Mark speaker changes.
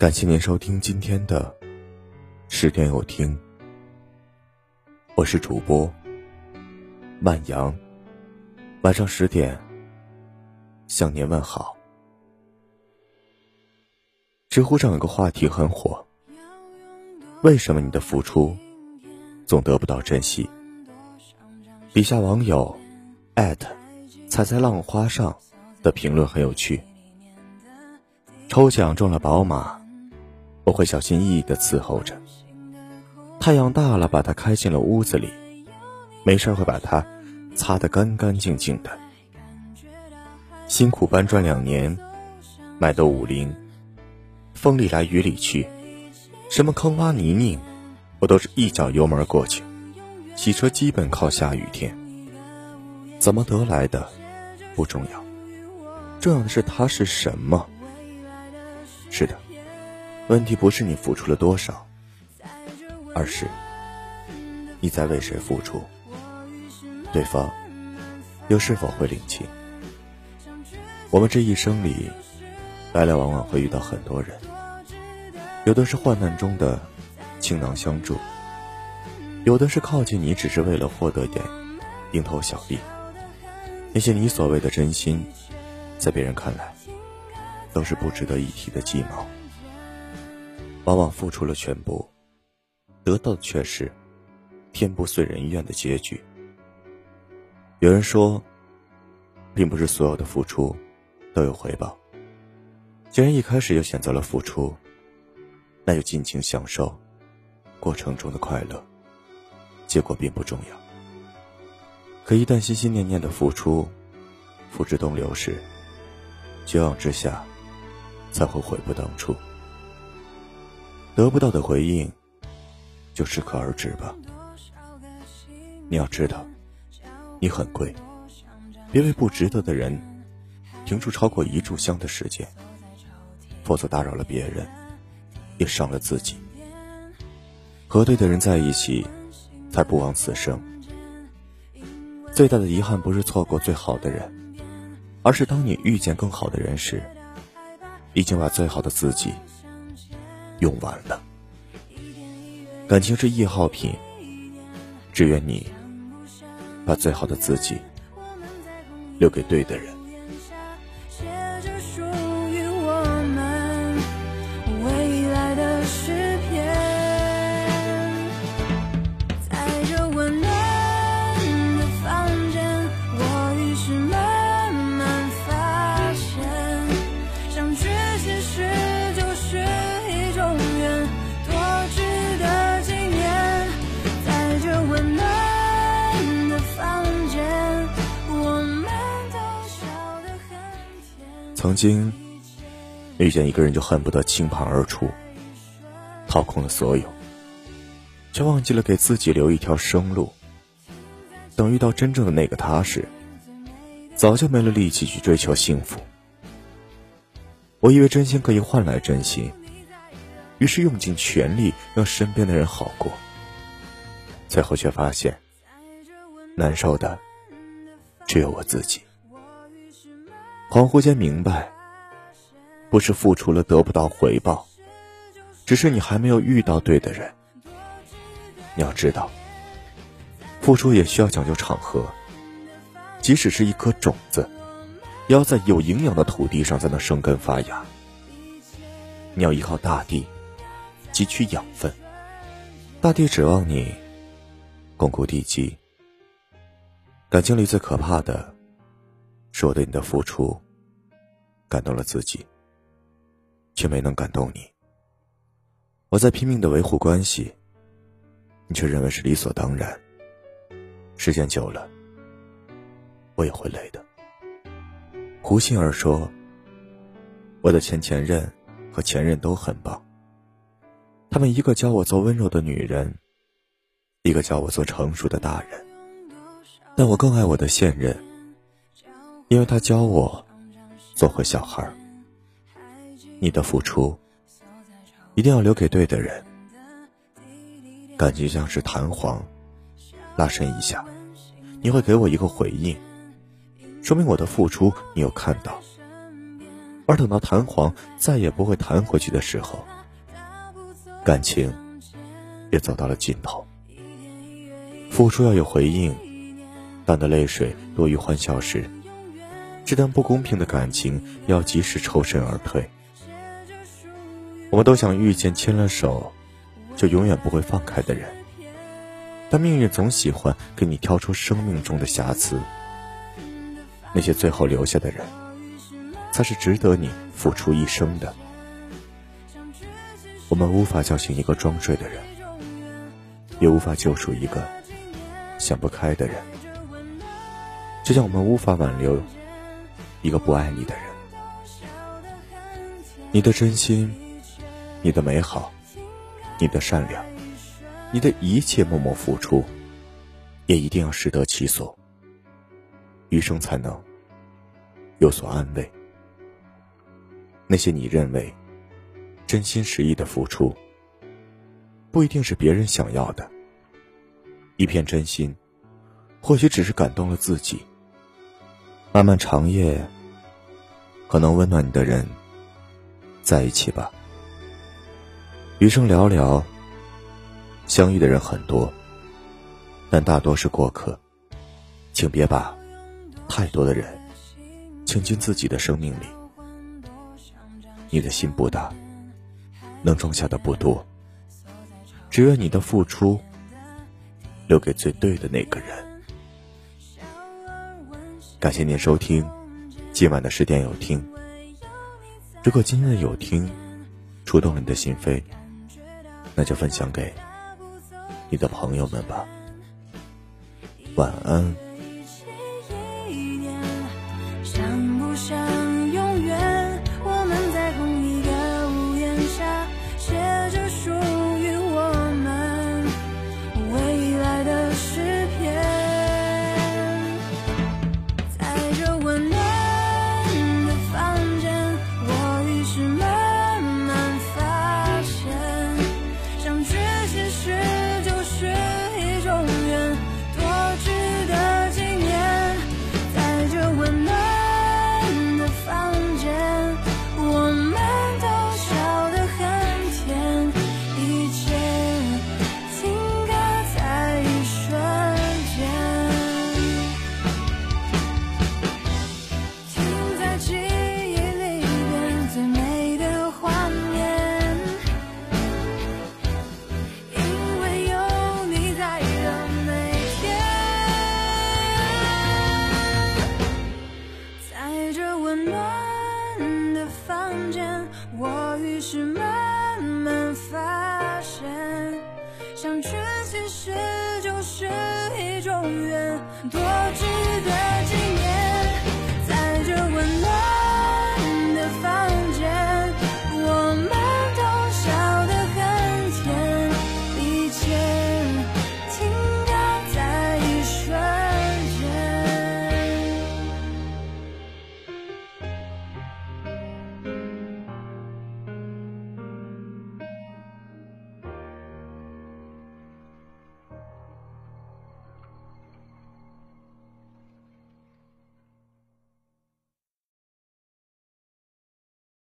Speaker 1: 感谢您收听今天的十点有听，我是主播万阳。晚上十点向您问好。知乎上有个话题很火：为什么你的付出总得不到珍惜？底下网友艾特踩在浪花上的评论很有趣。抽奖中了宝马。我会小心翼翼的伺候着。太阳大了，把它开进了屋子里，没事会把它擦得干干净净的。辛苦搬砖两年，买的五菱，风里来雨里去，什么坑洼泥泞，我都是一脚油门过去。洗车基本靠下雨天。怎么得来的不重要，重要的是它是什么。是的。问题不是你付出了多少，而是你在为谁付出，对方又是否会领情。我们这一生里，来来往往会遇到很多人，有的是患难中的倾囊相助，有的是靠近你只是为了获得点蝇头小利。那些你所谓的真心，在别人看来，都是不值得一提的鸡毛。往往付出了全部，得到的却是天不遂人愿的结局。有人说，并不是所有的付出都有回报。既然一开始就选择了付出，那就尽情享受过程中的快乐，结果并不重要。可一旦心心念念的付出付之东流时，绝望之下才会悔不当初。得不到的回应，就适可而止吧。你要知道，你很贵，别为不值得的人停住超过一炷香的时间，否则打扰了别人，也伤了自己。和对的人在一起，才不枉此生。最大的遗憾不是错过最好的人，而是当你遇见更好的人时，已经把最好的自己。用完了，感情是易耗品。只愿你把最好的自己留给对的人。曾经遇见一个人，就恨不得倾盘而出，掏空了所有，却忘记了给自己留一条生路。等遇到真正的那个他时，早就没了力气去追求幸福。我以为真心可以换来真心，于是用尽全力让身边的人好过，最后却发现，难受的只有我自己。恍惚间明白，不是付出了得不到回报，只是你还没有遇到对的人。你要知道，付出也需要讲究场合，即使是一颗种子，也要在有营养的土地上才能生根发芽。你要依靠大地汲取养分，大地指望你巩固地基。感情里最可怕的。是我对你的付出感动了自己，却没能感动你。我在拼命的维护关系，你却认为是理所当然。时间久了，我也会累的。胡杏儿说：“我的前前任和前任都很棒，他们一个教我做温柔的女人，一个教我做成熟的大人，但我更爱我的现任。”因为他教我做回小孩儿。你的付出一定要留给对的人。感觉像是弹簧，拉伸一下，你会给我一个回应，说明我的付出你有看到。而等到弹簧再也不会弹回去的时候，感情也走到了尽头。付出要有回应，当的泪水多于欢笑时，这段不公平的感情要及时抽身而退。我们都想遇见牵了手就永远不会放开的人，但命运总喜欢给你挑出生命中的瑕疵。那些最后留下的人，才是值得你付出一生的。我们无法叫醒一个装睡的人，也无法救赎一个想不开的人，就像我们无法挽留一个不爱你的人。你的真心。你的美好，你的善良，你的一切默默付出，也一定要适得其所，余生才能有所安慰。那些你认为真心实意的付出，不一定是别人想要的。一片真心，或许只是感动了自己。漫漫长夜，和能温暖你的人在一起吧。余生寥寥，相遇的人很多，但大多是过客。请别把太多的人请进自己的生命里。你的心不大，能装下的不多。只愿你的付出留给最对的那个人。感谢您收听今晚的十点有听。如果今天的有听触动了你的心扉。那就分享给你的朋友们吧。晚安。